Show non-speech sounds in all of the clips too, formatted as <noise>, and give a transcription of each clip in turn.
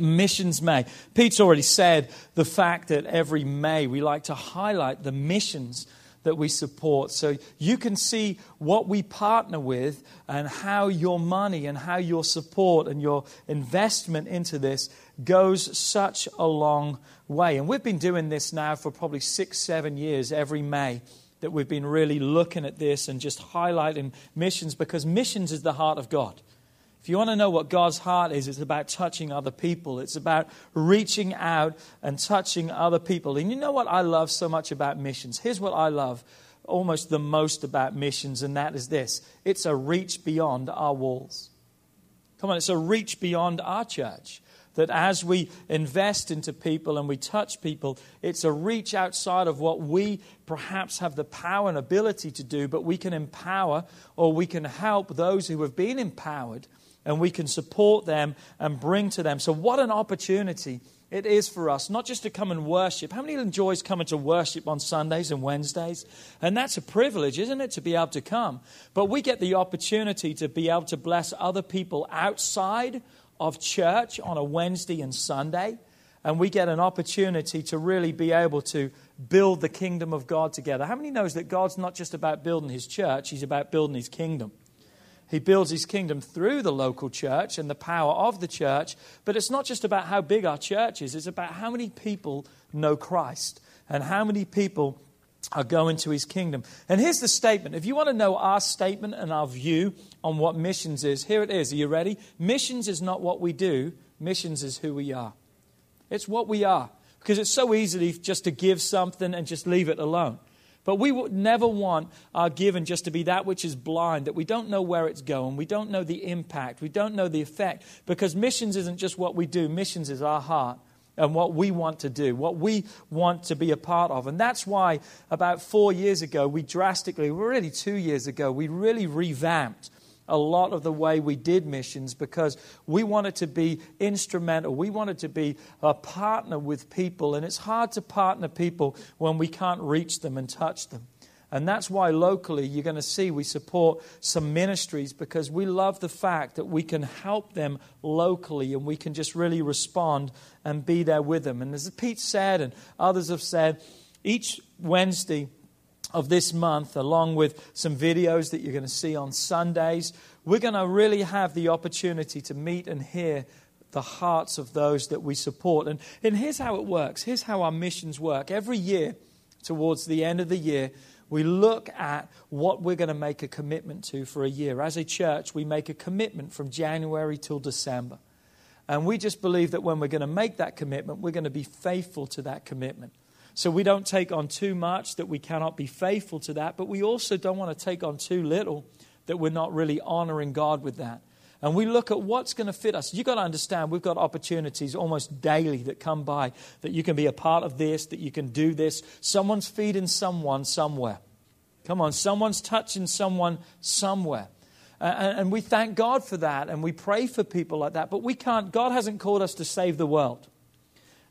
Missions May. Pete's already said the fact that every May we like to highlight the missions that we support. So you can see what we partner with and how your money and how your support and your investment into this goes such a long way. And we've been doing this now for probably six, seven years every May that we've been really looking at this and just highlighting missions because missions is the heart of God. If you want to know what God's heart is, it's about touching other people. It's about reaching out and touching other people. And you know what I love so much about missions? Here's what I love almost the most about missions, and that is this it's a reach beyond our walls. Come on, it's a reach beyond our church. That as we invest into people and we touch people, it's a reach outside of what we perhaps have the power and ability to do, but we can empower or we can help those who have been empowered and we can support them and bring to them. So, what an opportunity it is for us, not just to come and worship. How many enjoys coming to worship on Sundays and Wednesdays? And that's a privilege, isn't it, to be able to come? But we get the opportunity to be able to bless other people outside of church on a Wednesday and Sunday. And we get an opportunity to really be able to build the kingdom of God together. How many knows that God's not just about building his church, he's about building his kingdom? He builds his kingdom through the local church and the power of the church. But it's not just about how big our church is, it's about how many people know Christ and how many people are going to his kingdom. And here's the statement. If you want to know our statement and our view on what missions is, here it is. Are you ready? Missions is not what we do, missions is who we are. It's what we are. Because it's so easy just to give something and just leave it alone. But we would never want our giving just to be that which is blind, that we don't know where it's going, we don't know the impact, we don't know the effect, because missions isn't just what we do, missions is our heart and what we want to do, what we want to be a part of. And that's why about four years ago, we drastically, really two years ago, we really revamped a lot of the way we did missions because we wanted to be instrumental. We wanted to be a partner with people. And it's hard to partner people when we can't reach them and touch them. And that's why locally you're going to see we support some ministries because we love the fact that we can help them locally and we can just really respond and be there with them. And as Pete said, and others have said, each Wednesday, of this month, along with some videos that you're going to see on Sundays, we're going to really have the opportunity to meet and hear the hearts of those that we support. And, and here's how it works here's how our missions work. Every year, towards the end of the year, we look at what we're going to make a commitment to for a year. As a church, we make a commitment from January till December. And we just believe that when we're going to make that commitment, we're going to be faithful to that commitment. So we don't take on too much that we cannot be faithful to that, but we also don't want to take on too little that we're not really honoring God with that. And we look at what's going to fit us. You've got to understand we've got opportunities almost daily that come by that you can be a part of this, that you can do this. Someone's feeding someone somewhere. Come on, someone's touching someone somewhere. And, and we thank God for that and we pray for people like that. But we can't, God hasn't called us to save the world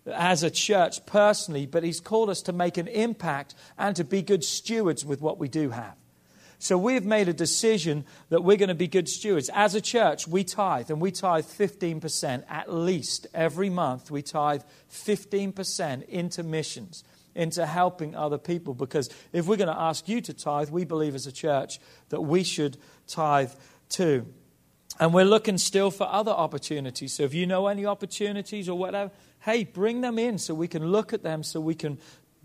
as a church personally, but He's called us to make an impact and to be good stewards with what we do have. So we've made a decision that we're going to be good stewards. As a church, we tithe, and we tithe 15% at least every month. We tithe 15% into missions, into helping other people. Because if we're going to ask you to tithe, we believe as a church that we should tithe too. And we're looking still for other opportunities. So if you know any opportunities or whatever, hey, bring them in so we can look at them, so we can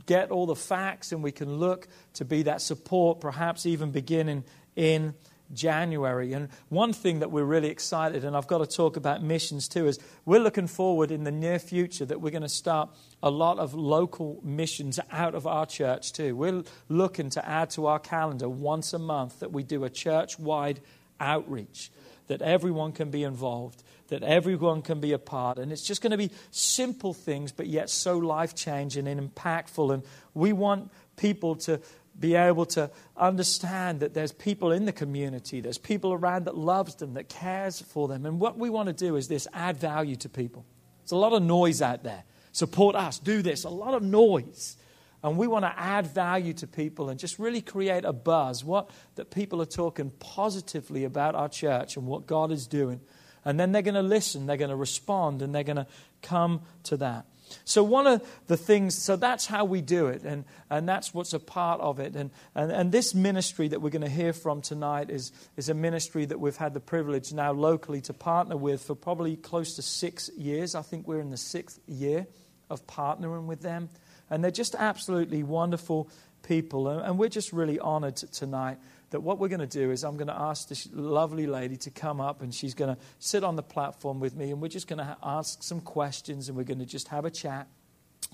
get all the facts and we can look to be that support, perhaps even beginning in January. And one thing that we're really excited, and I've got to talk about missions too, is we're looking forward in the near future that we're going to start a lot of local missions out of our church too. We're looking to add to our calendar once a month that we do a church wide outreach, that everyone can be involved, that everyone can be a part. And it's just going to be simple things, but yet so life changing and impactful. And we want people to be able to understand that there's people in the community, there's people around that loves them, that cares for them. And what we want to do is this add value to people. There's a lot of noise out there. Support us, do this, a lot of noise. And we want to add value to people and just really create a buzz. What that people are talking positively about our church and what God is doing. And then they're going to listen, they're going to respond, and they're going to come to that. So, one of the things, so that's how we do it, and, and that's what's a part of it. And, and, and this ministry that we're going to hear from tonight is, is a ministry that we've had the privilege now locally to partner with for probably close to six years. I think we're in the sixth year of partnering with them. And they're just absolutely wonderful people. And, and we're just really honored tonight that what we're going to do is I'm going to ask this lovely lady to come up and she's going to sit on the platform with me and we're just going to ask some questions and we're going to just have a chat.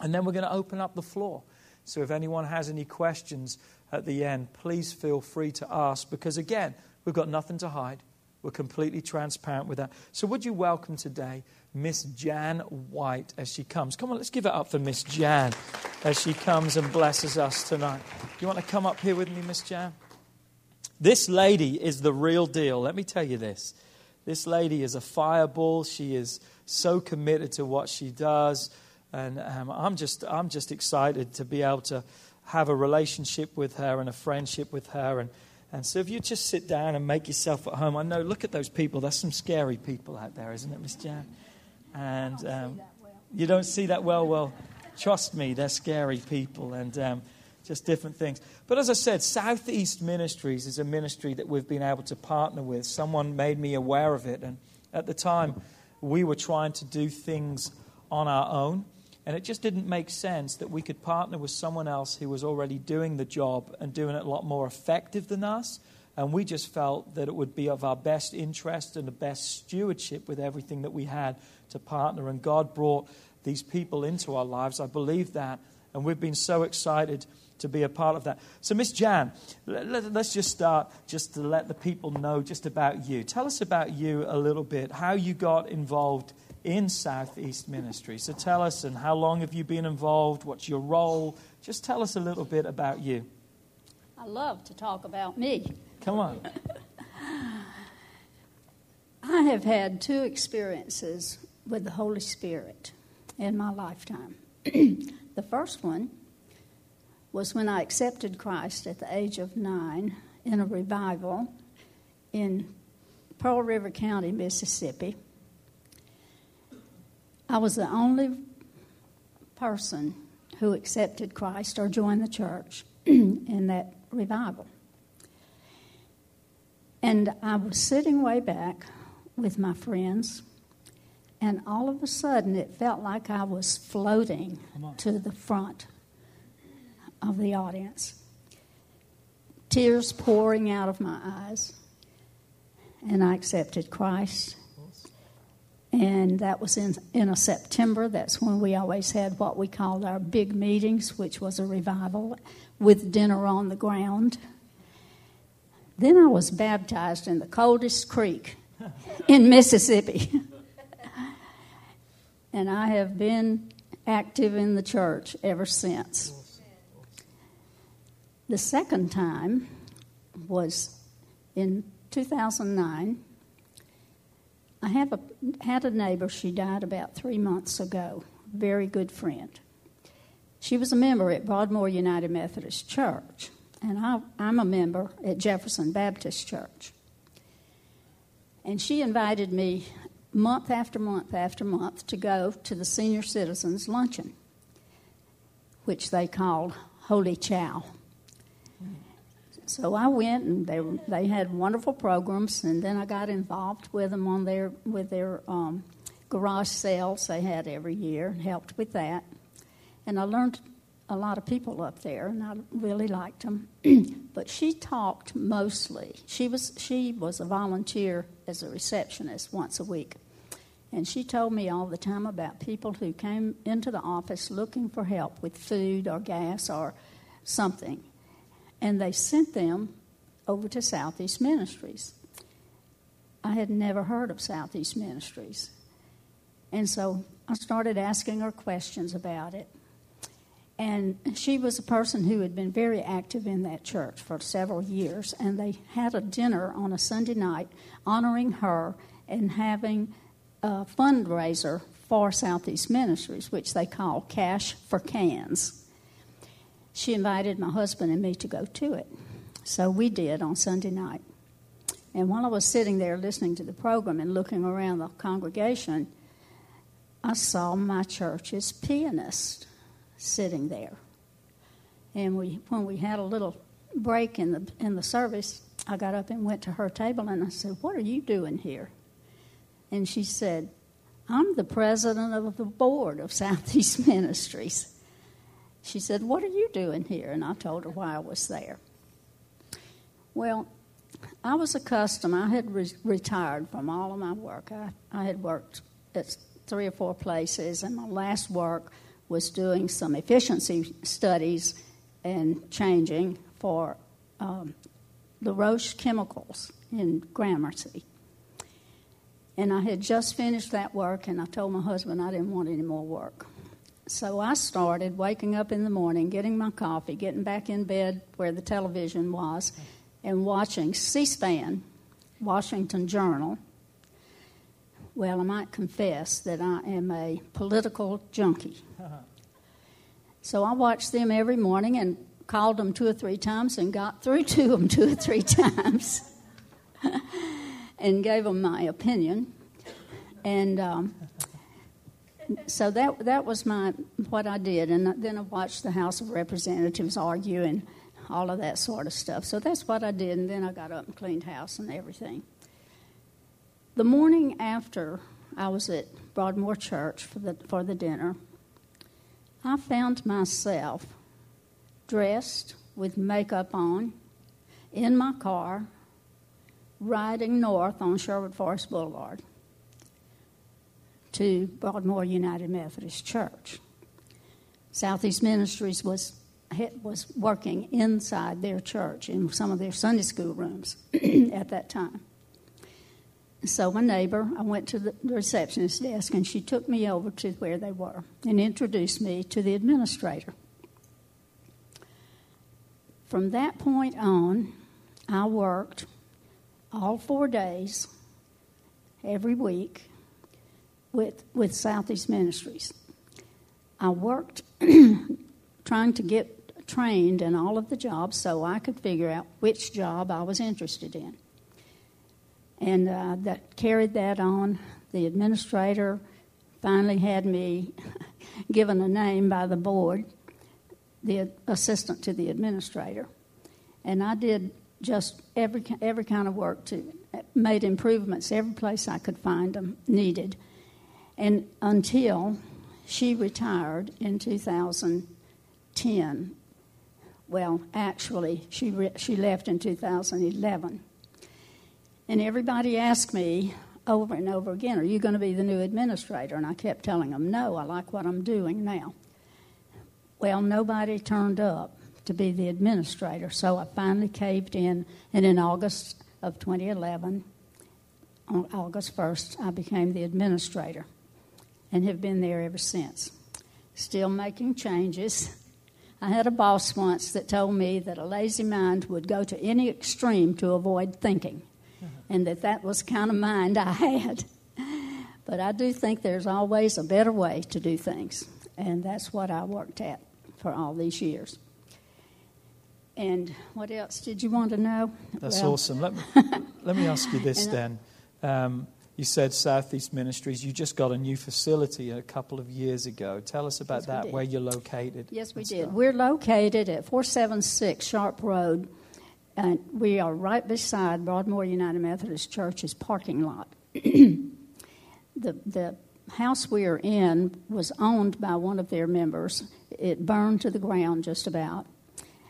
And then we're going to open up the floor. So if anyone has any questions at the end, please feel free to ask because, again, we've got nothing to hide. We're completely transparent with that. So, would you welcome today Miss Jan White as she comes? Come on, let's give it up for Miss Jan as she comes and blesses us tonight. Do You want to come up here with me, Miss Jan? This lady is the real deal. Let me tell you this. This lady is a fireball. She is so committed to what she does. And um, I'm, just, I'm just excited to be able to have a relationship with her and a friendship with her. And, and so if you just sit down and make yourself at home, I know, look at those people. There's some scary people out there, isn't it, Miss Jan? And um, you don't see that well. Well, trust me, they're scary people. And um, just different things. But as I said, Southeast Ministries is a ministry that we've been able to partner with. Someone made me aware of it, and at the time, we were trying to do things on our own, and it just didn't make sense that we could partner with someone else who was already doing the job and doing it a lot more effective than us. And we just felt that it would be of our best interest and the best stewardship with everything that we had to partner. And God brought these people into our lives. I believe that. And we've been so excited to be a part of that. So, Miss Jan, let, us just start just to let the people know just about you. Tell us about you a little bit, how you got involved in Southeast Ministry. So, tell us, and how long have you been involved? What's your role? Just tell us a little bit about you. I love to talk about me. Come on. <laughs> I have had two experiences with the Holy Spirit in my lifetime. <clears throat> the first one was when I accepted Christ at the age of nine in a revival in Pearl River County, Mississippi. I was the only person who accepted Christ or joined the church <clears throat> in that revival. And I was sitting way back with my friends, and all of a sudden it felt like I was floating to the front of the audience. Tears pouring out of my eyes. And I accepted Christ. And that was in, in a September. That's when we always had what we called our big meetings, which was a revival with dinner on the ground. Then I was baptized in the coldest creek in <laughs> Mississippi. and I have been active in the church ever since. The second time was in 2009. I have a, had a neighbor, she died about three months ago, very good friend. She was a member at Broadmoor United Methodist Church, and I, I'm a member at Jefferson Baptist Church. And she invited me month after month after month to go to the senior citizens luncheon, which they called Holy Chow. So I went, and they they had wonderful programs, and then I got involved with them on their with their um, garage sales they had every year, and helped with that. And I learned a lot of people up there, and I really liked them. <clears throat> but she talked mostly. She was she was a volunteer as a receptionist once a week, and she told me all the time about people who came into the office looking for help with food or gas or something, and they sent them over to Southeast Ministries. I had never heard of Southeast Ministries, and so I started asking her questions about it. And she was a person who had been very active in that church for several years. And they had a dinner on a Sunday night honoring her and having a fundraiser for Southeast Ministries, which they call Cash for Cans. She invited my husband and me to go to it. So we did on Sunday night. And while I was sitting there listening to the program and looking around the congregation, I saw my church's pianist sitting there. And we, when we had a little break in the in the service, I got up and went to her table and I said, "What are you doing here?" And she said, "I'm the president of the board of <laughs> Southeast Ministries." She said, "What are you doing here?" And I told her why I was there. Well, I was accustomed. I had re- retired from all of my work. I, I had worked at three or four places, and my last work was doing some efficiency studies and changing for um, the Roche chemicals in Gramercy. And I had just finished that work, and I told my husband I didn't want any more work. So I started waking up in the morning, getting my coffee, getting back in bed where the television was, and watching C SPAN, Washington Journal. Well, I might confess that I am a political junkie. <laughs> So I watched them every morning and called them two or three times and got through <laughs> to them two or three times <laughs> and gave them my opinion. And um, so that that was my what I did, and then I watched the House of Representatives argue and all of that sort of stuff. So that's what I did, and then I got up and cleaned house and everything. The morning after I was at Broadmoor Church for the for the dinner, I found myself dressed with makeup on in my car riding north on Sherwood Forest Boulevard to Broadmoor United Methodist Church. Southeast Ministries was was working inside their church in some of their Sunday school rooms <clears throat> at that time. So my neighbor, I went to the receptionist desk and she took me over to where they were and introduced me to the administrator. From that point on, I worked all four days every week with, with Southeast Ministries. I worked <clears throat> trying to get trained in all of the jobs so I could figure out which job I was interested in and uh, that carried that on. The administrator finally had me <laughs> given a name by the board, the assistant to the administrator, and I did just every every kind of work to made improvements every place I could find them needed, and until she retired in 2010. Well, actually, she re- she left in 2011 and everybody asked me over and over again, Are you going to be the new administrator? And I kept telling them, No, I like what I'm doing now. Well, nobody turned up to be the administrator, so I finally caved in. And in August of 2011, on August 1st, I became the administrator and have been there ever since. Still making changes. I had a boss once that told me that a lazy mind would go to any extreme to avoid thinking and that that was kind of mind I <laughs> had. But I do think there's always a better way to do things, and that's what I worked at for all these years. And what else did you want to know? That's Well, awesome. Let me, <laughs> let me ask you this then. Um, you said Southeast Ministries. You just got a new facility a couple of years ago. Tell us about Yes, that, where you're located. Yes, we did. stuff. We're located at 476 Sharp Road, and we are right beside Broadmoor United Methodist Church's parking lot. <clears throat> the, the house we are in was owned by one of their members. It burned to the ground just about.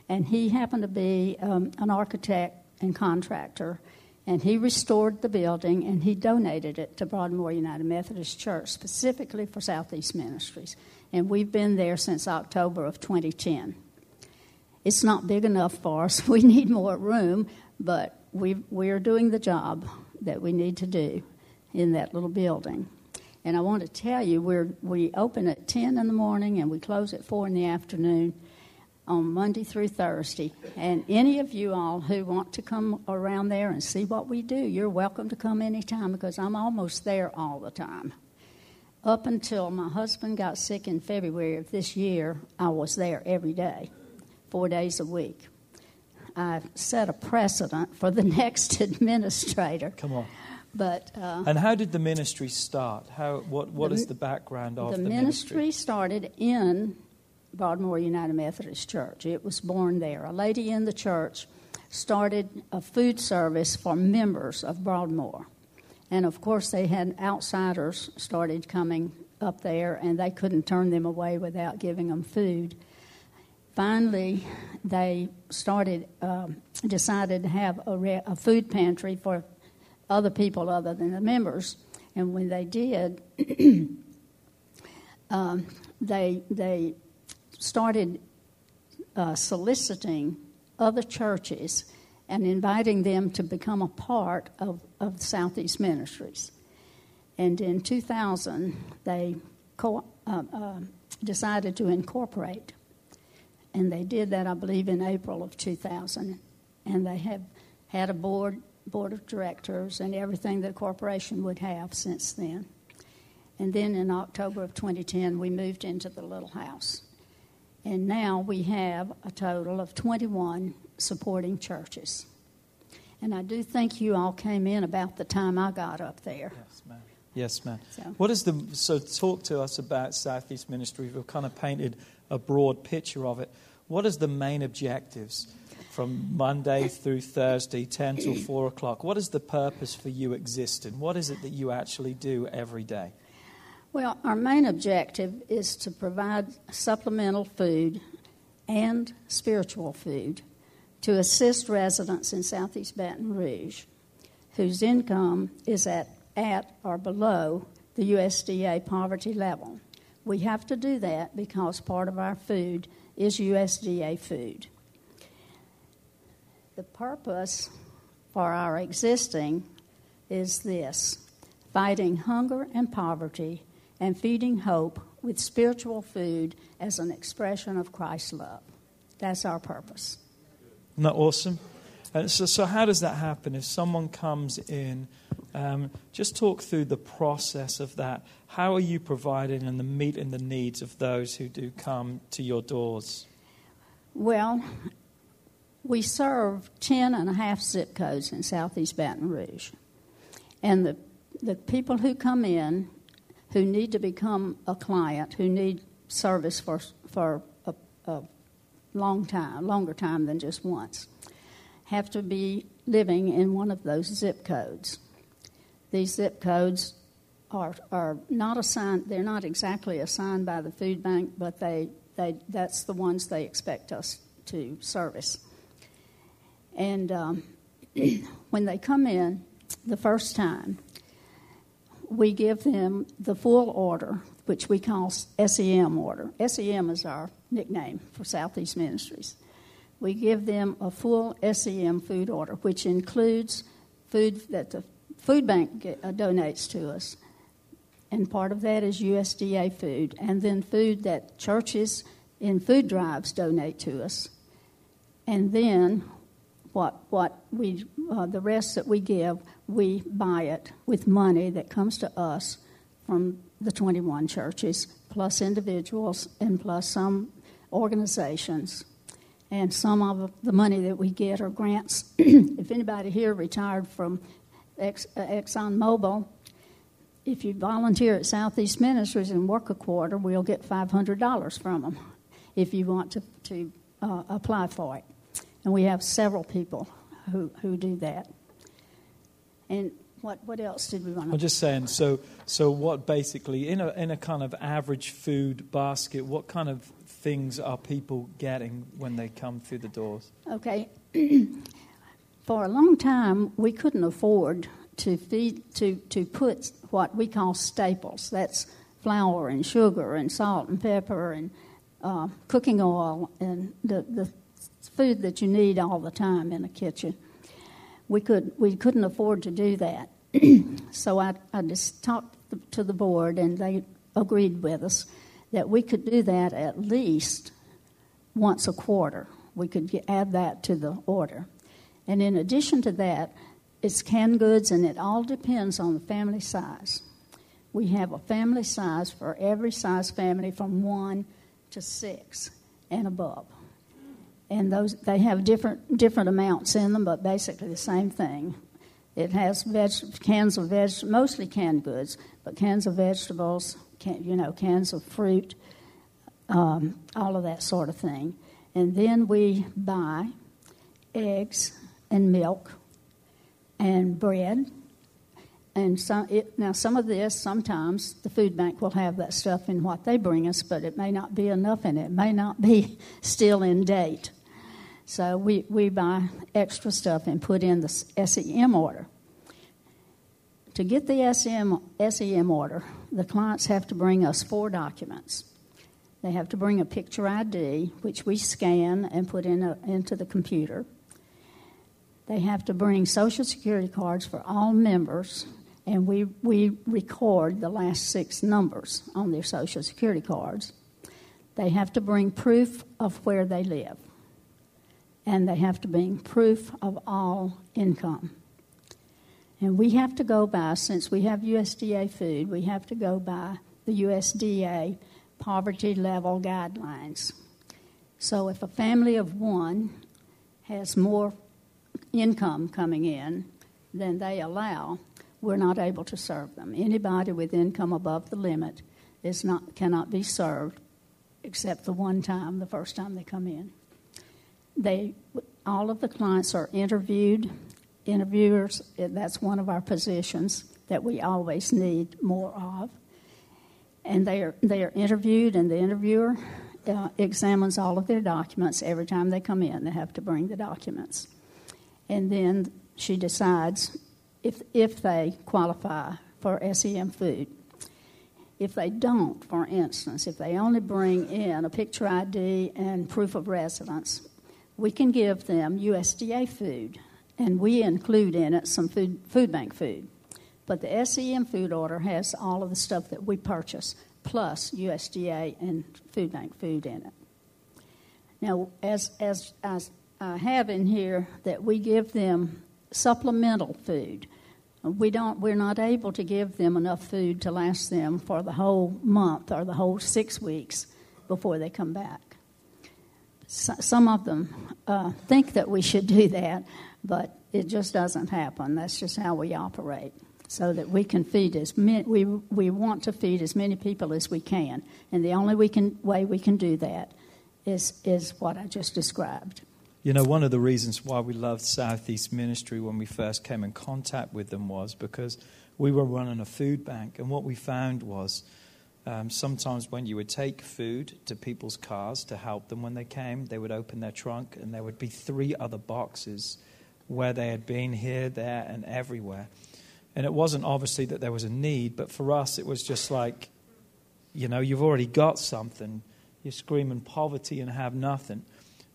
And he happened to be um, an architect and contractor. And he restored the building and he donated it to Broadmoor United Methodist Church, specifically for Southeast Ministries. And we've been there since October of 2010. It's not big enough for us. <laughs> We need more room, but we, we're doing the job that we need to do in that little building. And I want to tell you, we're, we open at 10 in the morning and we close at 4 in the afternoon on Monday through Thursday. And any of you all who want to come around there and see what we do, you're welcome to come anytime because I'm almost there all the time. Up until my husband got sick in February of this year, I was there every day, four days a week. I set a precedent for the <laughs> next administrator. Come on. But uh, And how did the ministry start? How, what, what The is the background of the the, ministry started in Broadmoor United Methodist Church. It was born there. A lady in the church started a food service for members of Broadmoor. And of course, they had outsiders started coming up there, and they couldn't turn them away without giving them food. Finally, they started, um, decided to have a, re- a food pantry for other people other than the members. And when they did, <clears throat> um, they they started uh, soliciting other churches and inviting them to become a part of, of Southeast Ministries. And in 2000, they co- uh, uh, decided to incorporate. And they did that, I believe, in April of 2000. And they have had a board, board of directors and everything that a corporation would have since then. And then in October of 2010, we moved into the little house. And now we have a total of 21 supporting churches. And I do think you all came in about the time I got up there. Yes, ma'am. Yes, ma'am. So- What is the so? Talk to us about Southeast Ministry. We've kind of painted a broad picture of it. What is the main objectives from Monday through Thursday, ten till four o'clock? What is the purpose for you existing? What is it that you actually do every day? Well, our main objective is to provide supplemental food and spiritual food to assist residents in Southeast Baton Rouge whose income is at, at or below the USDA poverty level. We have to do that because part of our food is USDA food. The purpose for our existing is this fighting hunger and poverty and feeding hope with spiritual food as an expression of Christ's love. That's our purpose. Isn't that awesome? And so, so how does that happen? If someone comes in, um, just talk through the process of that. How are you providing and the meeting the needs of those who do come to your doors? Well, we serve 10 and a half zip codes in southeast Baton Rouge. And the, the people who come in who need to become a client, who need service for, for a, a long time, longer time than just once, have to be living in one of those zip codes. These zip codes are, are not assigned, they're not exactly assigned by the food bank, but they, they, that's the ones they expect us to service. And um, <clears throat> when they come in the first time, we give them the full order, which we call SEM order. SEM is our nickname for Southeast Ministries. We give them a full SEM food order, which includes food that the food bank get, uh, donates to us. And part of that is USDA food, and then food that churches in food drives donate to us. And then what, what we, uh, the rest that we give, we buy it with money that comes to us from the 21 churches, plus individuals, and plus some organizations. And some of the money that we get are grants. <clears throat> if anybody here retired from Ex- uh, ExxonMobil, if you volunteer at Southeast Ministries and work a quarter, we'll get $500 from them if you want to, to uh, apply for it. And we have several people who, who do that. And what what else did we want to? I'm just saying. So, so what basically in a in a kind of average food basket? What kind of things are people getting when they come through the doors? Okay. <clears throat> For a long time, we couldn't afford to feed to to put what we call staples. That's flour and sugar and salt and pepper and uh, cooking oil and the the food that you need all the time in a kitchen. We could we couldn't afford to do that, <clears throat> so I I just talked to the board and they agreed with us that we could do that at least once a quarter. We could get, add that to the order. And in addition to that, it's canned goods, and it all depends on the family size. We have a family size for every size family from one to six and above. And those they have different different amounts in them, but basically the same thing. It has veg- cans of veg, mostly canned goods, but cans of vegetables, can, you know, cans of fruit, um, all of that sort of thing. And then we buy eggs and milk and bread. And some, it, now, some of this, sometimes the food bank will have that stuff in what they bring us, but it may not be enough in it. It may not be <laughs> still in date. So we, we buy extra stuff and put in the SEM order. To get the SEM, SEM order, the clients have to bring us four documents. They have to bring a picture ID, which we scan and put in a, into the computer. They have to bring social security cards for all members, and we, we record the last six numbers on their social security cards. They have to bring proof of where they live, and they have to bring proof of all income. And we have to go by, since we have USDA food, we have to go by the USDA poverty level guidelines. So if a family of one has more income coming in than they allow, we're not able to serve them. Anybody with income above the limit is not, cannot be served except the one time, the first time they come in. They, all of the clients are interviewed. Interviewers, that's one of our positions that we always need more of. And they are, they are interviewed, and the interviewer uh, examines all of their documents every time they come in. They have to bring the documents. And then she decides if, if they qualify for SEM food. If they don't, for instance, if they only bring in a picture ID and proof of residence, we can give them USDA food, and we include in it some food, food bank food. But the SEM food order has all of the stuff that we purchase, plus USDA and food bank food in it. Now, as, as I have in here, that we give them supplemental food. We don't, we're not able to give them enough food to last them for the whole month or the whole six weeks before they come back. So, some of them uh, think that we should do that, but it just doesn't happen. That's just how we operate so that we can feed as many, we, we want to feed as many people as we can. And the only we can, way we can do that is, is what I just described. You know, one of the reasons why we loved Southeast Ministry when we first came in contact with them was because we were running a food bank. And what we found was um, sometimes when you would take food to people's cars to help them when they came, they would open their trunk and there would be three other boxes where they had been here, there, and everywhere. And it wasn't obviously that there was a need, but for us, it was just like, you know, you've already got something. You're screaming poverty and have nothing.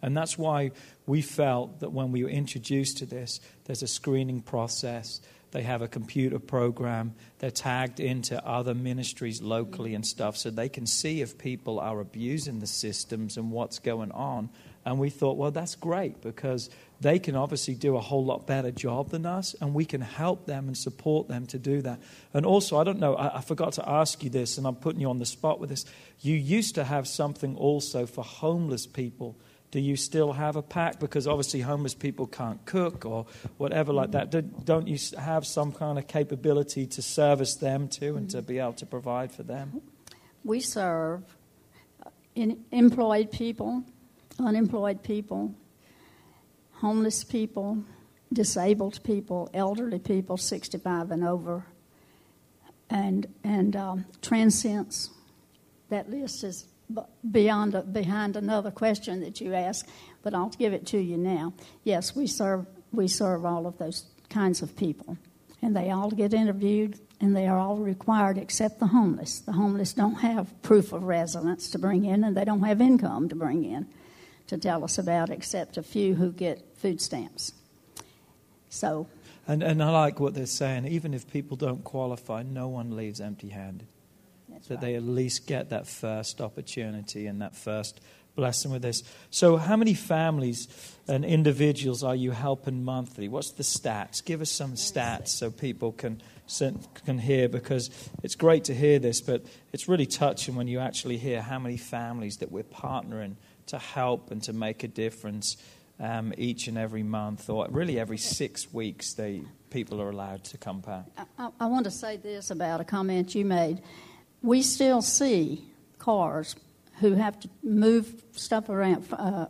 And that's why we felt that when we were introduced to this, there's a screening process. They have a computer program. They're tagged into other ministries locally and stuff so they can see if people are abusing the systems and what's going on. And we thought, well, that's great because they can obviously do a whole lot better job than us, and we can help them and support them to do that. And also, I don't know, I, I, forgot to ask you this, and I'm putting you on the spot with this. You used to have something also for homeless people. Do you still have a pack? Because obviously, homeless people can't cook or whatever like that. Don't you have some kind of capability to service them too and to be able to provide for them? We serve employed people, unemployed people, homeless people, disabled people, elderly people, 65 and over, and and um, transcends. That list is beyond behind another question that you asked, but I'll give it to you now. Yes, we serve we serve all of those kinds of people, and they all get interviewed, and they are all required except the homeless. The homeless don't have proof of residence to bring in, and they don't have income to bring in to tell us about, except a few who get food stamps. So And, and I like what they're saying. Even if people don't qualify, no one leaves empty handed. That's That right. they at least get that first opportunity and that first blessing with this. So, how many families and individuals are you helping monthly? What's the stats? Give us some stats so people can, can hear because it's great to hear this, but it's really touching when you actually hear how many families that we're partnering to help and to make a difference um, each and every month, or really every six weeks, they, people are allowed to come back. I, I want to say this about a comment you made. We still see cars who have to move stuff around, uh,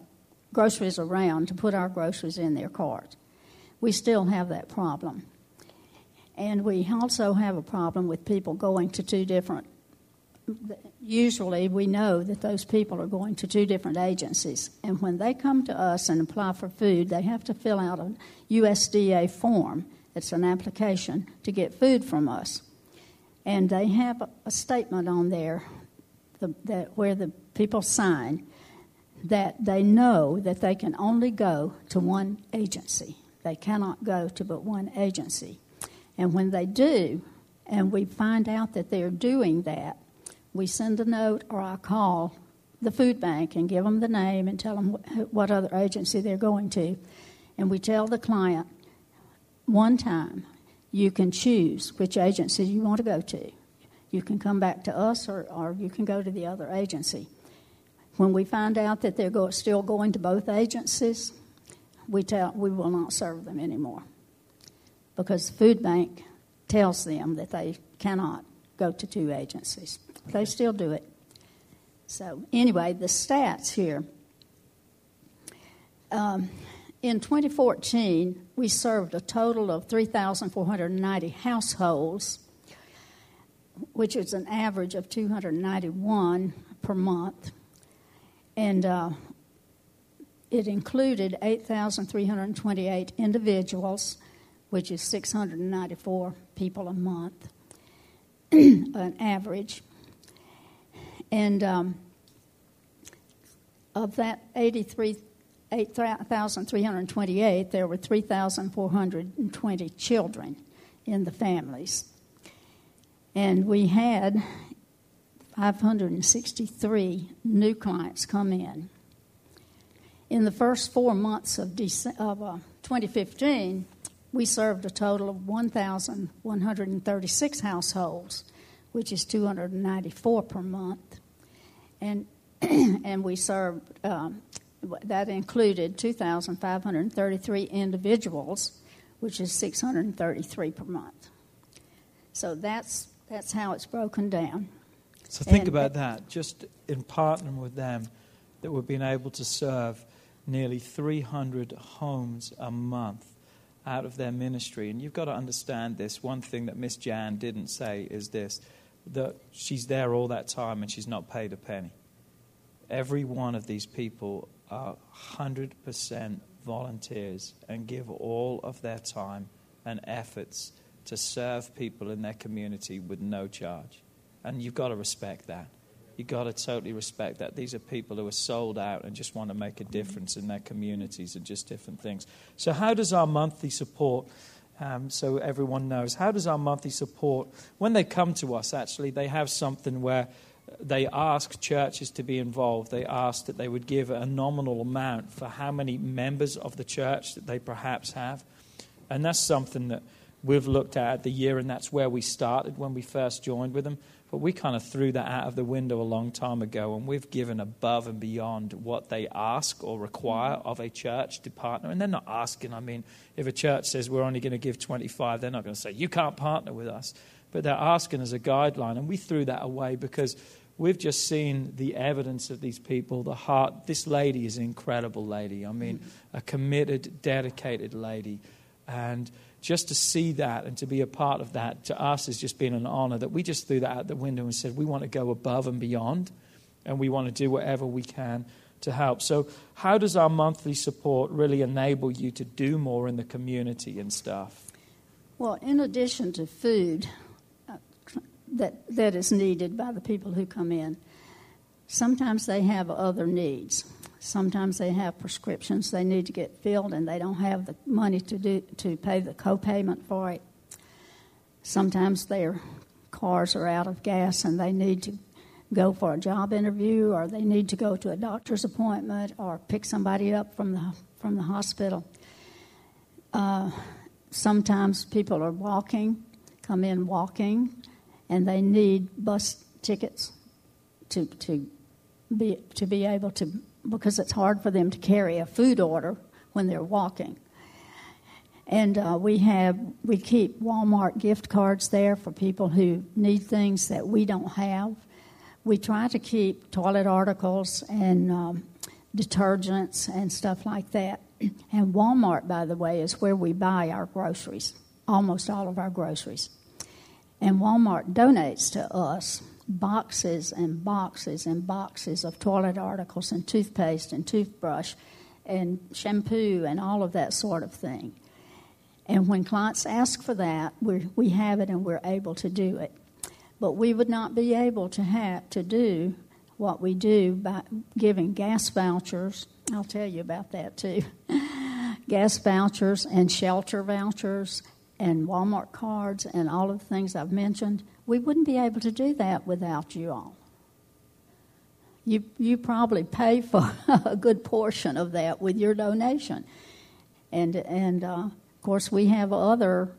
groceries around to put our groceries in their cart. We still have that problem. And we also have a problem with people going to two different. Usually, we know that those people are going to two different agencies. And when they come to us and apply for food, they have to fill out a USDA form. It's an application to get food from us. And they have a, statement on there the, that where the people sign that they know that they can only go to one agency. They cannot go to but one agency. And when they do, and we find out that they're doing that, we send a note or I call the food bank and give them the name and tell them what other agency they're going to. And we tell the client one time, you can choose which agency you want to go to. You can come back to us or, or you can go to the other agency. When we find out that they're go, still going to both agencies, we, tell, we will not serve them anymore because the food bank tells them that they cannot go to two agencies. They still do it. So, anyway, the stats here. Um, in 2014, we served a total of 3,490 households, which is an average of 291 per month. And uh, it included 8,328 individuals, which is 694 people a month, <clears throat> an average. And um, of that 83 8,328, there were 3,420 children in the families. And we had 563 new clients come in. In the first four months of, Dece- of uh, 2015, we served a total of 1,136 households, which is 294 per month. And, <clears throat> and we served um, that included 2,533 individuals, which is 633 per month. So that's that's how it's broken down. So think And- about that. Just in partnering with them, that we've been able to serve nearly 300 homes a month out of their ministry. And you've got to understand this. One thing that Miss Jan didn't say is this that she's there all that time and she's not paid a penny. Every one of these people are 100% volunteers and give all of their time and efforts to serve people in their community with no charge. And you've got to respect that. You've got to totally respect that. These are people who are sold out and just want to make a difference in their communities and just different things. So, how does our monthly support, um, so everyone knows, how does our monthly support, when they come to us, actually, they have something where they ask churches to be involved. They ask that they would give a nominal amount for how many members of the church that they perhaps have. And that's something that we've looked at at the year, and that's where we started when we first joined with them. But we kind of threw that out of the window a long time ago, and we've given above and beyond what they ask or require mm-hmm. of a church to partner. And they're not asking, I mean, if a church says we're only going to give 25, they're not going to say, you can't partner with us. But they're asking as a guideline, and we threw that away because we've just seen the evidence of these people, the heart. This lady is an incredible lady. I mean, mm. a committed, dedicated lady And just to see that and to be a part of that to us has just been an honor that we just threw that out the window and said we want to go above and beyond and we want to do whatever we can to help. So, how does our monthly support really enable you to do more in the community and stuff? Well, in addition to food that, that is needed by the people who come in, sometimes they have other needs. Sometimes they have prescriptions they need to get filled and they don't have the money to, do, to pay the copayment for it. Sometimes their cars are out of gas and they need to go for a job interview or they need to go to a doctor's appointment or pick somebody up from the, from the hospital. Uh, sometimes people are walking, come in walking, and they need bus tickets to, to, be, to be able to, because it's hard for them to carry a food order when they're walking. And uh, we have we keep Walmart gift cards there for people who need things that we don't have we try to keep toilet articles and um, detergents and stuff like that. And Walmart, by the way, is where we buy our groceries, almost all of our groceries. And Walmart donates to us boxes and boxes and boxes of toilet articles and toothpaste and toothbrush and shampoo and all of that sort of thing. And when clients ask for that, we we have it and we're able to do it. But we would not be able to have to do what we do by giving gas vouchers. I'll tell you about that too. <laughs> gas vouchers and shelter vouchers and Walmart cards and all of the things I've mentioned. We wouldn't be able to do that without you all. You, you probably pay for <laughs> a good portion of that with your donation. And, and uh, of course, we have other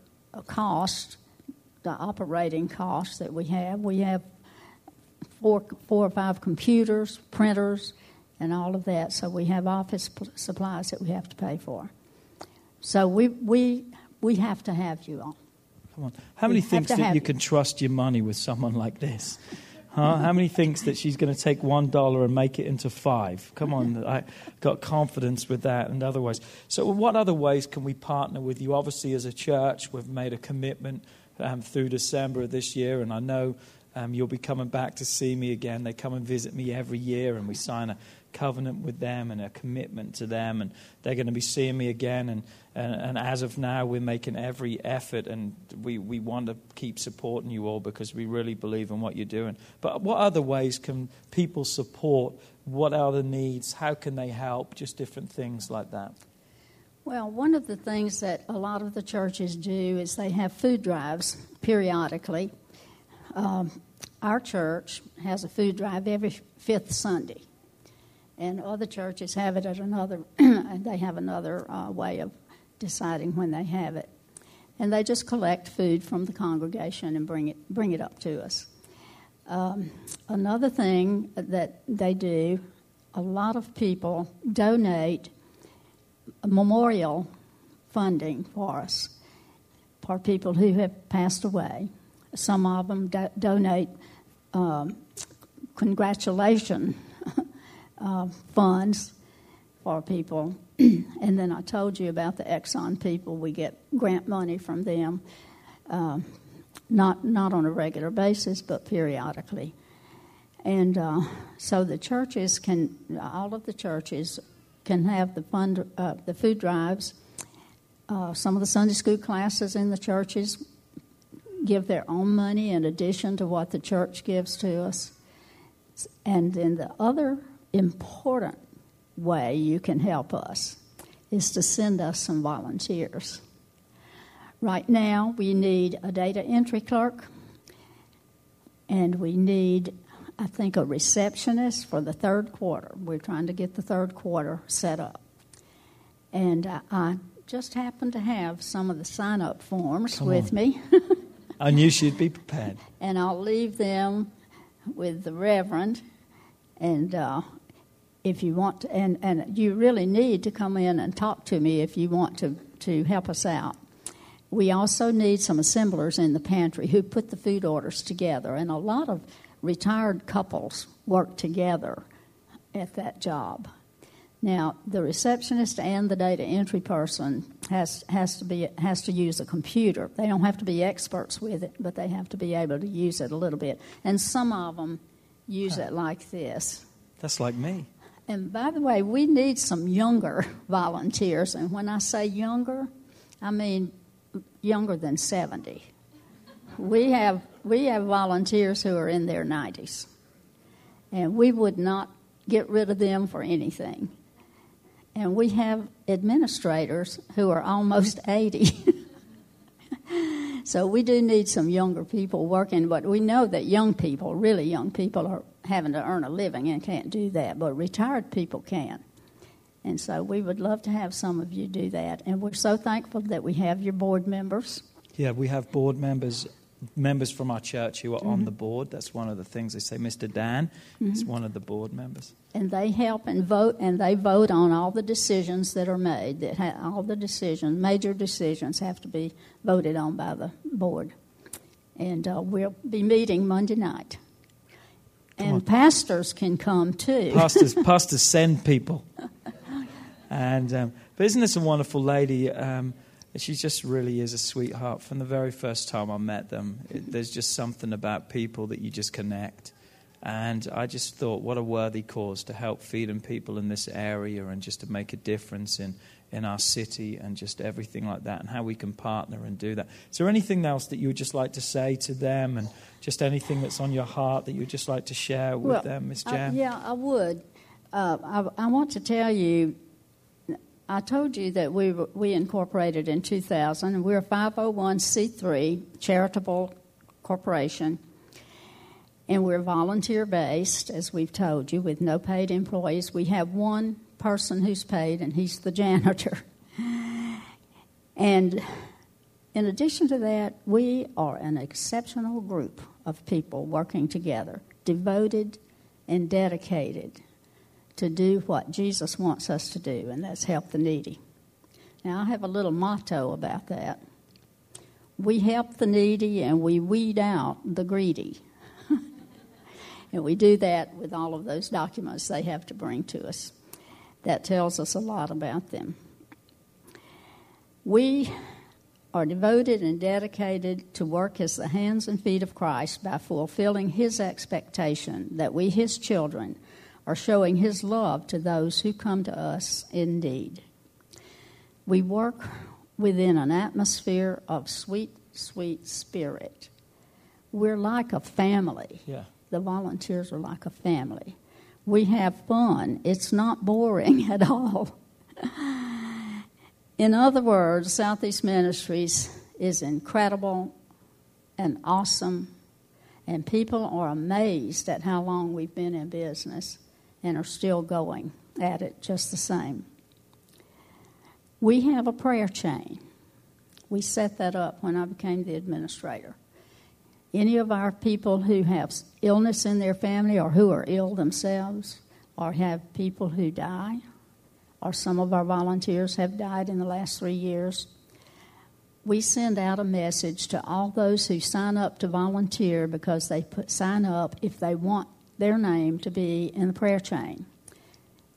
costs the operating costs that we have. We have four, four or five computers, printers, and all of that. So we have office supplies that we have to pay for. So we we we have to have you all. Come on, how many thinks that you, you can trust your money with someone like this? Huh? How many thinks that she's going to take one dollar and make it into five? Come on, I got confidence with that and otherwise. So, what other ways can we partner with you? Obviously, as a church, we've made a commitment um, through December of this year, and I know um, you'll be coming back to see me again. They come and visit me every year, and we sign a covenant with them and a commitment to them, and they're going to be seeing me again. And, and, and as of now, we're making every effort, and we, we want to keep supporting you all because we really believe in what you're doing. But what other ways can people support? What are the needs? How can they help? Just different things like that. Well, one of the things that a lot of the churches do is they have food drives periodically. Um, our church has a food drive every fifth Sunday, and other churches have it at another. <clears throat> and they have another uh, way of deciding when they have it, and they just collect food from the congregation and bring it bring it up to us. Um, another thing that they do, a lot of people donate memorial funding for us for people who have passed away. Some of them do- donate um, congratulation <laughs> uh, funds for people. <clears throat> and then I told you about the Exxon people. We get grant money from them, uh, not, not on a regular basis, but periodically. And uh, so the churches can, all of the churches can have the fund, uh, the food drives. Uh, some of the Sunday school classes in the churches give their own money in addition to what the church gives to us. And then the other important way you can help us is to send us some volunteers. Right now, we need a data entry clerk, and we need I think, a receptionist for the third quarter. We're trying to get the third quarter set up. And uh, I just happened to have some of the sign up forms Come with on. me. I knew she'd be prepared. <laughs> And I'll leave them with the Reverend. And uh, if you want to, and, and you really need to come in and talk to me if you want to, to help us out. We also need some assemblers in the pantry who put the food orders together. And a lot of retired couples work together at that job. Now, the receptionist and the data entry person has has to be has to use a computer. They don't have to be experts with it, but they have to be able to use it a little bit. And some of them use it like this. That's like me. And by the way, we need some younger volunteers. And when I say younger, I mean younger than 70. We have, we have volunteers who are in their 90s. And we would not get rid of them for anything. And we have administrators who are almost <laughs> 80. so we do need some younger people working, but we know that young people, really young people, are having to earn a living and can't do that, but retired people can. And so we would love to have some of you do that. And we're so thankful that we have your board members. Yeah, we have board members members from our church who are on the board. That's one of the things they say. Mr. Dan is one of the board members. And they help and vote, and they vote on all the decisions that are made. That ha- all the decisions, major decisions, have to be voted on by the board. And uh, we'll be meeting Monday night. And pastors can come too. Pastors, <laughs> pastors send people. And um, but isn't this a wonderful lady? Um, she just really is a sweetheart. From the very first time I met them, it, there's just something about people that you just connect. And I just thought, what a worthy cause to help feeding people in this area and just to make a difference in, in our city and just everything like that and how we can partner and do that. Is there anything else that you would just like to say to them and just anything that's on your heart that you would just like to share with Well, them, Miss I- yeah, I would. Uh, I, I want to tell you, I told you that we, we incorporated in 2000, we're a 501c3 charitable corporation. And we're volunteer based, as we've told you, with no paid employees. We have one person who's paid, and he's the <laughs> janitor. And in addition to that, we are an exceptional group of people working together, devoted and dedicated to do what Jesus wants us to do, and that's help the needy. Now, I have a little motto about that. We help the needy and we weed out the greedy. And we do that with all of those documents they have to bring to us. That tells us a lot about them. We are devoted and dedicated to work as the hands and feet of Christ by fulfilling His expectation that we, His children, are showing His love to those who come to us in need. We work within an atmosphere of sweet, sweet spirit. We're like a family. Yeah. The volunteers are like a family. We have fun. It's not boring <laughs> at all. In other words, Southeast Ministries is incredible and awesome, and people are amazed at how long we've been in business and are still going at it just the same. We have a prayer chain. We set that up when I became the administrator. Any of our people who have illness in their family or who are ill themselves or have people who die, or some of our volunteers have died in the last three years, we send out a message to all those who sign up to volunteer because they put sign up if they want their name to be in the prayer chain.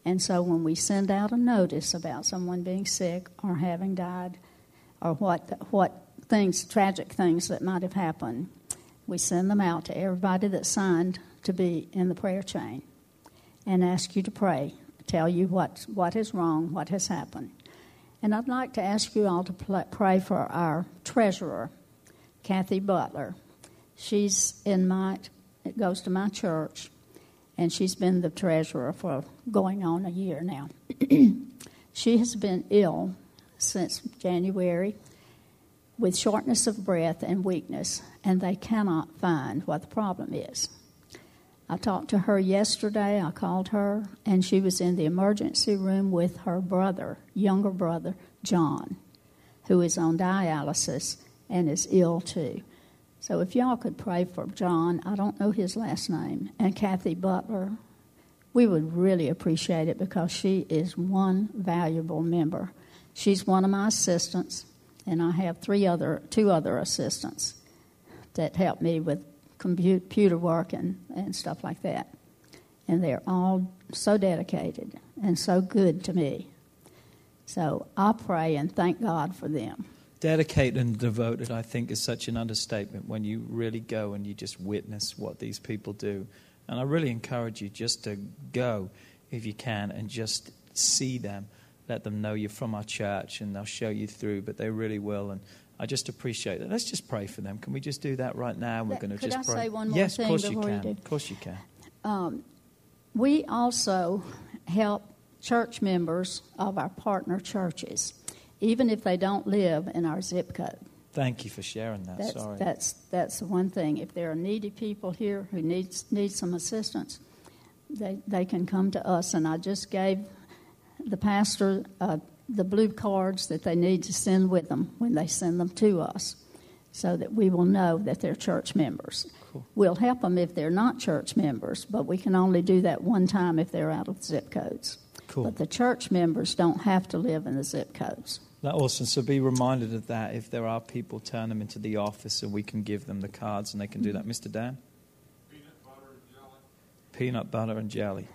And so when we send out a notice about someone being sick or having died or what what things tragic things that might have happened, we send them out to everybody that signed to be in the prayer chain and ask you to pray, tell you what what is wrong, what has happened. And I'd like to ask you all to pl- pray for our treasurer, Kathy Butler. She's in my, it goes to my church, and she's been the treasurer for going on a year now. <clears throat> she has been ill since January with shortness of breath and weakness, and they cannot find what the problem is. I talked to her yesterday. I called her, and she was in the emergency room with her brother, younger brother, John, who is on dialysis and is ill too. So if y'all could pray for John, I don't know his last name, and Kathy Butler, we would really appreciate it because she is one valuable member. She's one of my assistants, and I have three other, two other assistants that help me with computer work and, and stuff like that. And they're all so dedicated and so good to me. So I pray and thank God for them. Dedicated and devoted, I think, is such an understatement when you really go and you just witness what these people do. And I really encourage you just to go if you can and just see them. Let them know you're from our church and they'll show you through, but they really will. And I just appreciate that. Let's just pray for them. Can we just do that right now? We're going to just I pray. say one more yes, thing of course you you can. do? Of course you can. Um, we also help church members of our partner churches, even if they don't live in our zip code. Thank you for sharing that. That's, Sorry. that's, that's the one thing. If there are needy people here who needs, need some assistance, they, they can come to us. And I just gave the pastor uh, the blue cards that they need to send with them when they send them to us so that we will know that they're church members. Cool. We'll help them if they're not church members, but we can only do that one time if they're out of zip codes. Cool. But the church members don't have to live in the zip codes. That's awesome. So be reminded of that. If there are people, turn them into the office and we can give them the cards and they can do that. Mr. Dan? Peanut butter and jelly. Peanut butter and jelly.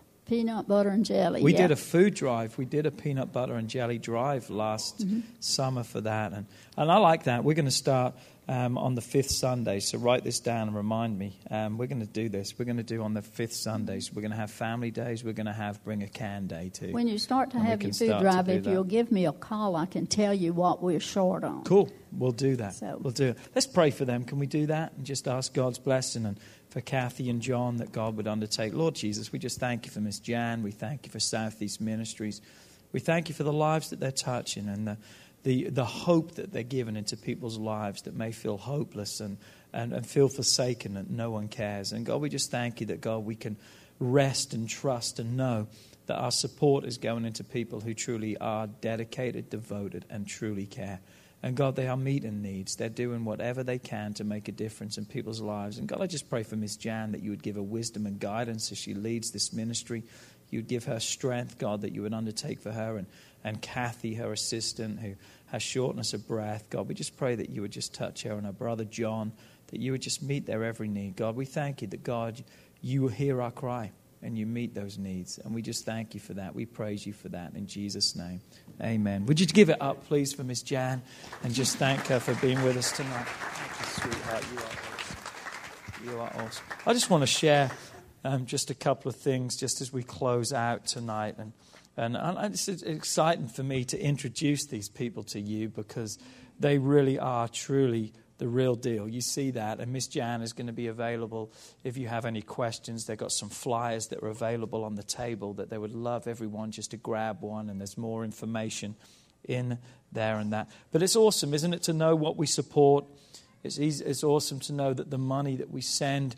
We yeah. We did a food drive. We did a peanut butter and jelly drive last Mm-hmm. summer for that. And, and I like that. We're going to start um, on the fifth Sunday. So write this down and remind me. Um, we're going to do this. We're going to do on the fifth Sundays. We're going to have family days. We're going to have bring a can day too. When you start to And have your food drive, if that. you'll give me a call, I can tell you what we're short on. Cool. We'll do that. So- We'll do it. Let's pray for them. Can we do that? And just ask God's blessing and for Kathy and John that God would undertake. Lord Jesus, we just thank you for Miss Jan. We thank you for Southeast Ministries. We thank you for the lives that they're touching and the, the, the hope that they're given into people's lives that may feel hopeless and, and, and feel forsaken that no one cares. And God, we just thank you that, God, we can rest and trust and know that our support is going into people who truly are dedicated, devoted, and truly care. And God, they are meeting needs. They're doing whatever they can to make a difference in people's lives. And God, I just pray for Miss Jan that you would give her wisdom and guidance as she leads this ministry. You would give her strength, God, that you would undertake for her. And, and Kathy, her assistant, who has shortness of breath. God, we just pray that you would just touch her and her brother John, that you would just meet their every need. God, we thank you that, God, you hear our cry and you meet those needs. And we just thank you for that. We praise you for that in Jesus' name. Amen. Would you give it up, please, for Miss Jan and just thank her for being with us tonight? Thank you, sweetheart. You are awesome. You are awesome. I just want to share um, just a couple of things just as we close out tonight. And, and, it's exciting for me to introduce these people to you because they really are truly the real deal. You see that. And Miss Jan is going to be available if you have any questions. They've got some flyers that are available on the table that they would love everyone just to grab one. And there's more information in there and that. But it's awesome, isn't it, to know what we support? It's, easy, it's awesome to know that the money that we send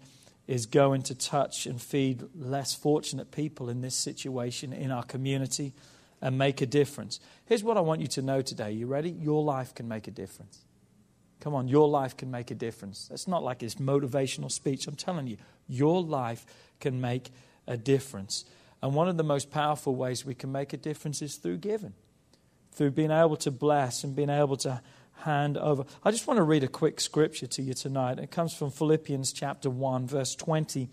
is going to touch and feed less fortunate people in this situation in our community and make a difference. Here's what I want you to know today. You ready? Your life can make a difference. Come on, your life can make a difference. That's not like it's motivational speech. I'm telling you, your life can make a difference. And one of the most powerful ways we can make a difference is through giving, through being able to bless and being able to hand over. I just want to read a quick scripture to you tonight. It comes from Philippians chapter 1, verse 20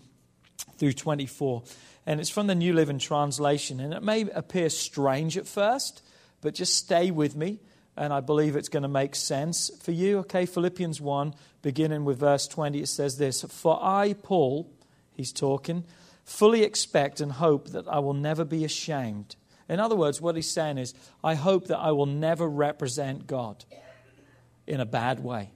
through 24. And it's from the New Living Translation. And it may appear strange at first, but just stay with me. And I believe it's going to make sense for you. Okay, Philippians 1, beginning with verse 20, it says this For I, Paul, he's talking, fully expect and hope that I will never be ashamed. In other words, what he's saying is, I hope that I will never represent God in a bad way,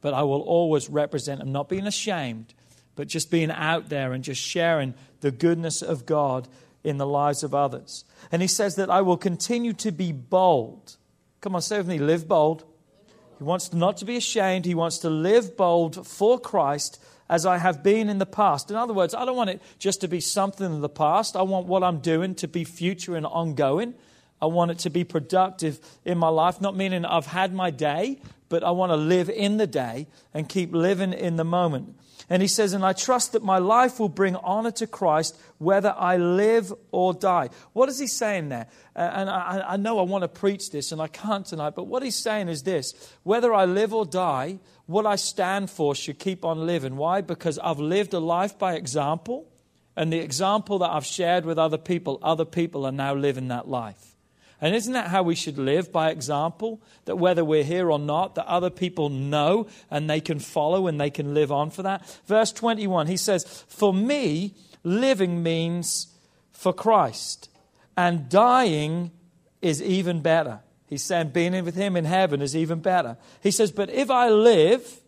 but I will always represent Him, not being ashamed, but just being out there and just sharing the goodness of God in the lives of others. And he says that I will continue to be bold. Come on, say with me, live bold. He wants not to be ashamed. He wants to live bold for Christ as I have been in the past. In other words, I don't want it just to be something in the past. I want what I'm doing to be future and ongoing. I want it to be productive in my life, not meaning I've had my day, but I want to live in the day and keep living in the moment. And he says, And I trust that my life will bring honor to Christ whether I live or die. What is he saying there? Uh, and I, I know I want to preach this and I can't tonight, but what he's saying is this whether I live or die, what I stand for should keep on living. Why? Because I've lived a life by example, and the example that I've shared with other people, other people are now living that life. And isn't that how we should live by example? That whether we're here or not, that other people know and they can follow and they can live on for that. Verse 21, he says, For me, living means for Christ, and dying is even better. He's saying being with him in heaven is even better. He says, But if I live,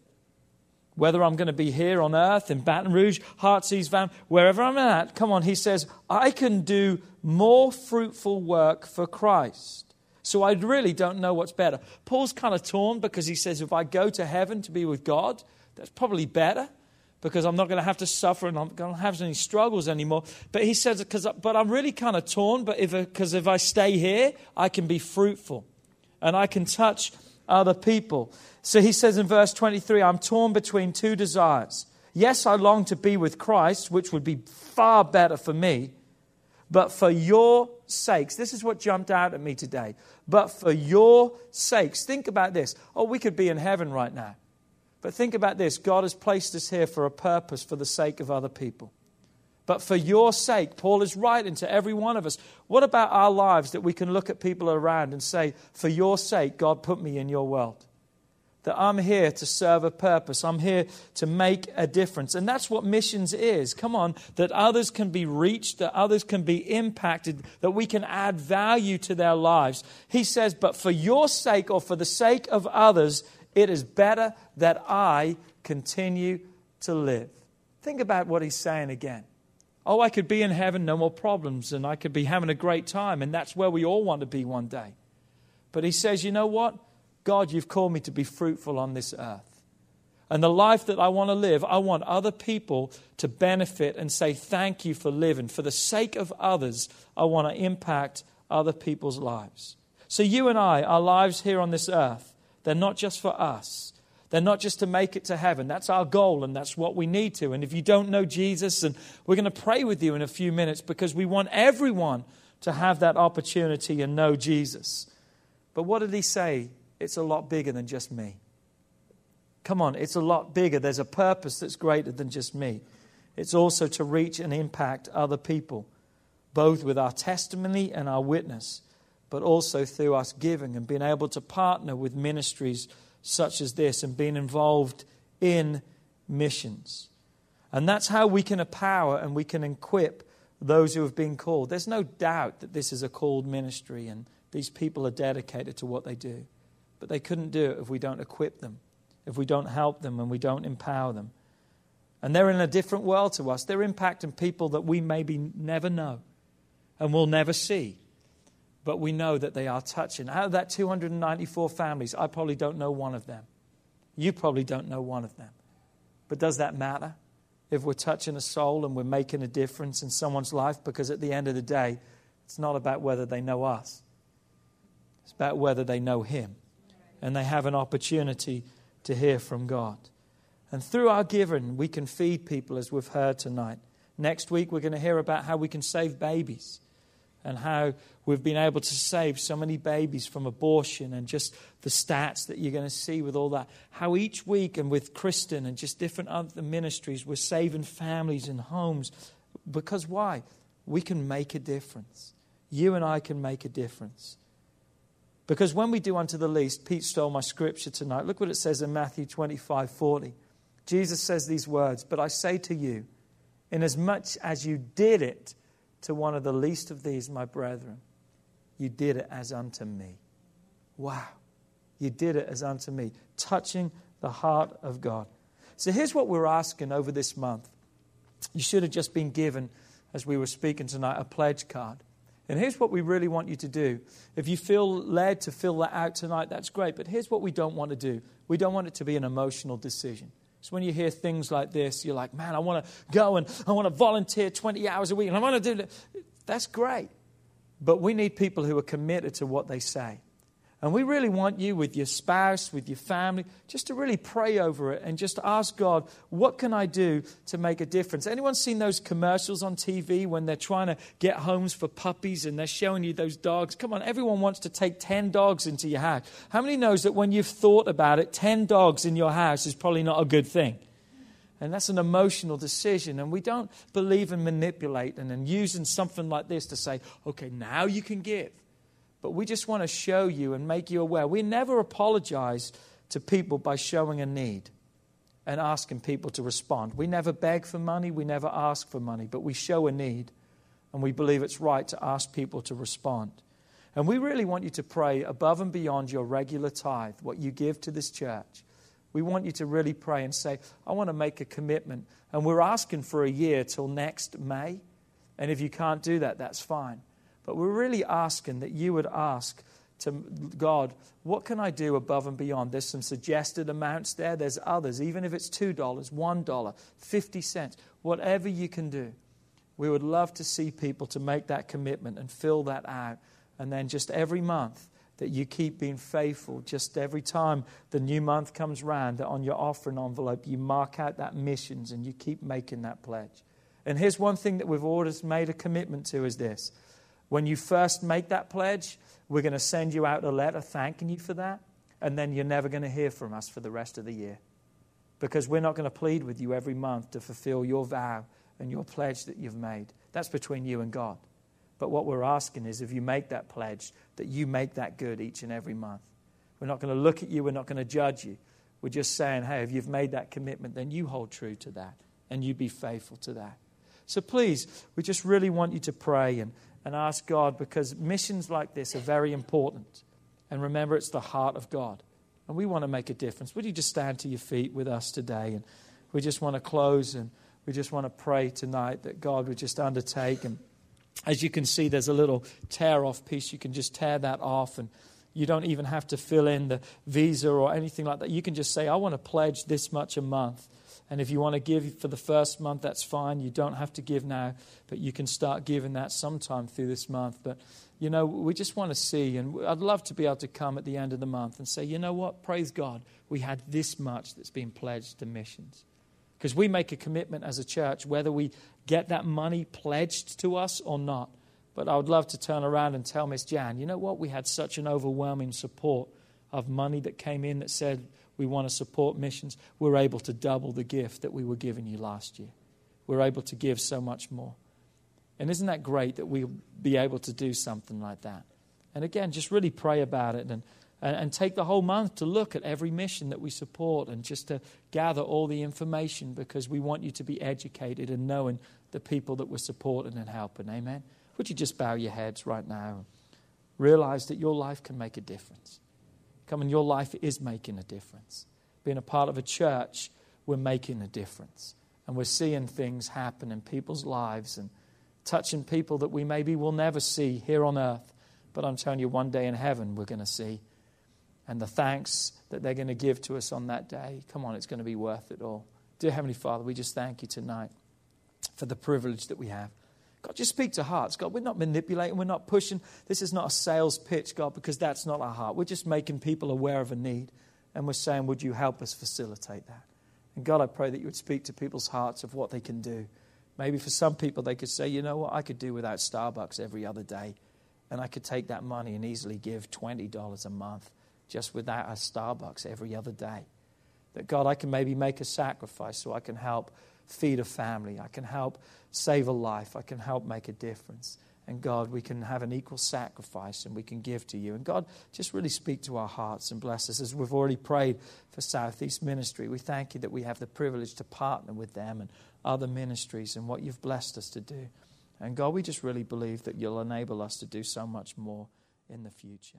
whether I'm going to be here on earth, in Baton Rouge, Heartsease Van, wherever I'm at, come on, he says, I can do more fruitful work for Christ. So I really don't know what's better. Paul's kind of torn because he says, if I go to heaven to be with God, that's probably better because I'm not going to have to suffer and I'm not going to have any struggles anymore. But he says, Cause, but I'm really kind of torn, but because if, if I stay here, I can be fruitful and I can touch other people. So he says in verse 23 I'm torn between two desires. Yes, I long to be with Christ, which would be far better for me, but for your sakes, this is what jumped out at me today. But for your sakes, think about this. Oh, we could be in heaven right now. But think about this God has placed us here for a purpose, for the sake of other people. But for your sake, Paul is writing to every one of us. What about our lives that we can look at people around and say, For your sake, God put me in your world? That I'm here to serve a purpose. I'm here to make a difference. And that's what missions is. Come on, that others can be reached, that others can be impacted, that we can add value to their lives. He says, But for your sake or for the sake of others, it is better that I continue to live. Think about what he's saying again. Oh, I could be in heaven, no more problems, and I could be having a great time, and that's where we all want to be one day. But he says, you know what? God, you've called me to be fruitful on this earth. And the life that I want to live, I want other people to benefit and say, Thank you for living. For the sake of others, I want to impact other people's lives. So, you and I, our lives here on this earth, they're not just for us, they're not just to make it to heaven. That's our goal, and that's what we need to. And if you don't know Jesus, and we're going to pray with you in a few minutes because we want everyone to have that opportunity and know Jesus. But what did he say? It's a lot bigger than just me. Come on, it's a lot bigger. There's a purpose that's greater than just me. It's also to reach and impact other people, both with our testimony and our witness, but also through us giving and being able to partner with ministries such as this and being involved in missions. And that's how we can empower and we can equip those who have been called. There's no doubt that this is a called ministry and these people are dedicated to what they do. But they couldn't do it if we don't equip them, if we don't help them and we don't empower them. And they're in a different world to us. They're impacting people that we maybe never know and will never see but we know that they are touching. Out of that 294 families, I probably don't know one of them. You probably don't know one of them. But does that matter? If we're touching a soul and we're making a difference in someone's life, because at the end of the day, it's not about whether they know us, it's about whether they know Him. And they have an opportunity to hear from God. And through our giving, we can feed people, as we've heard tonight. Next week, we're going to hear about how we can save babies and how we've been able to save so many babies from abortion and just the stats that you're going to see with all that. How each week and with Kristen and just different other ministries, we're saving families and homes. Because why? We can make a difference. You and I can make a difference. Because when we do unto the least, Pete stole my scripture tonight. Look what it says in Matthew 25 40. Jesus says these words, But I say to you, inasmuch as you did it, to one of the least of these, my brethren, you did it as unto me. Wow. You did it as unto me, touching the heart of God. So here's what we're asking over this month. You should have just been given, as we were speaking tonight, a pledge card. And here's what we really want you to do. If you feel led to fill that out tonight, that's great. But here's what we don't want to do we don't want it to be an emotional decision. So when you hear things like this, you're like, man, I want to go and I want to volunteer 20 hours a week and I want to do that. That's great. But we need people who are committed to what they say. And we really want you with your spouse, with your family, just to really pray over it and just ask God, what can I do to make a difference? Anyone seen those commercials on TV when they're trying to get homes for puppies and they're showing you those dogs? Come on, everyone wants to take 10 dogs into your house. How many knows that when you've thought about it, 10 dogs in your house is probably not a good thing? And that's an emotional decision. And we don't believe in manipulating and using something like this to say, okay, now you can give. But we just want to show you and make you aware. We never apologize to people by showing a need and asking people to respond. We never beg for money, we never ask for money, but we show a need and we believe it's right to ask people to respond. And we really want you to pray above and beyond your regular tithe, what you give to this church. We want you to really pray and say, I want to make a commitment. And we're asking for a year till next May. And if you can't do that, that's fine. But we're really asking that you would ask to God, what can I do above and beyond? There's some suggested amounts there. There's others, even if it's $2, $1, 50 cents, whatever you can do. We would love to see people to make that commitment and fill that out. And then just every month that you keep being faithful, just every time the new month comes round, that on your offering envelope you mark out that missions and you keep making that pledge. And here's one thing that we've always made a commitment to is this. When you first make that pledge, we're going to send you out a letter thanking you for that, and then you're never going to hear from us for the rest of the year. Because we're not going to plead with you every month to fulfill your vow and your pledge that you've made. That's between you and God. But what we're asking is if you make that pledge, that you make that good each and every month. We're not going to look at you, we're not going to judge you. We're just saying, hey, if you've made that commitment, then you hold true to that and you be faithful to that. So please, we just really want you to pray and, and ask God because missions like this are very important. And remember, it's the heart of God. And we want to make a difference. Would you just stand to your feet with us today? And we just want to close and we just want to pray tonight that God would just undertake. And as you can see, there's a little tear off piece. You can just tear that off. And you don't even have to fill in the visa or anything like that. You can just say, I want to pledge this much a month. And if you want to give for the first month, that's fine. You don't have to give now, but you can start giving that sometime through this month. But, you know, we just want to see, and I'd love to be able to come at the end of the month and say, you know what, praise God, we had this much that's been pledged to missions. Because we make a commitment as a church, whether we get that money pledged to us or not. But I would love to turn around and tell Miss Jan, you know what, we had such an overwhelming support of money that came in that said, we want to support missions, we're able to double the gift that we were giving you last year. We're able to give so much more. And isn't that great that we'll be able to do something like that? And again, just really pray about it and, and, and take the whole month to look at every mission that we support and just to gather all the information because we want you to be educated and knowing the people that we're supporting and helping. Amen? Would you just bow your heads right now? And realize that your life can make a difference. Come on, your life is making a difference. Being a part of a church, we're making a difference. And we're seeing things happen in people's lives and touching people that we maybe will never see here on earth. But I'm telling you, one day in heaven, we're going to see. And the thanks that they're going to give to us on that day, come on, it's going to be worth it all. Dear Heavenly Father, we just thank you tonight for the privilege that we have God, just speak to hearts. God, we're not manipulating, we're not pushing. This is not a sales pitch, God, because that's not our heart. We're just making people aware of a need. And we're saying, Would you help us facilitate that? And God, I pray that you would speak to people's hearts of what they can do. Maybe for some people, they could say, You know what? I could do without Starbucks every other day. And I could take that money and easily give $20 a month just without a Starbucks every other day. That God, I can maybe make a sacrifice so I can help feed a family. I can help save a life. I can help make a difference. And God, we can have an equal sacrifice and we can give to you. And God, just really speak to our hearts and bless us as we've already prayed for Southeast Ministry. We thank you that we have the privilege to partner with them and other ministries and what you've blessed us to do. And God, we just really believe that you'll enable us to do so much more in the future.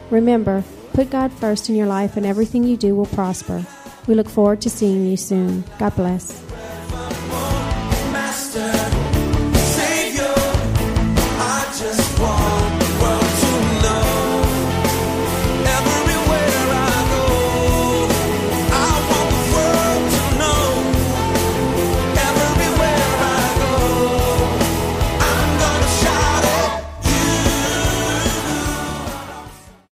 Remember, put God first in your life and everything you do will prosper. We look forward to seeing you soon. God bless. Master, Savior,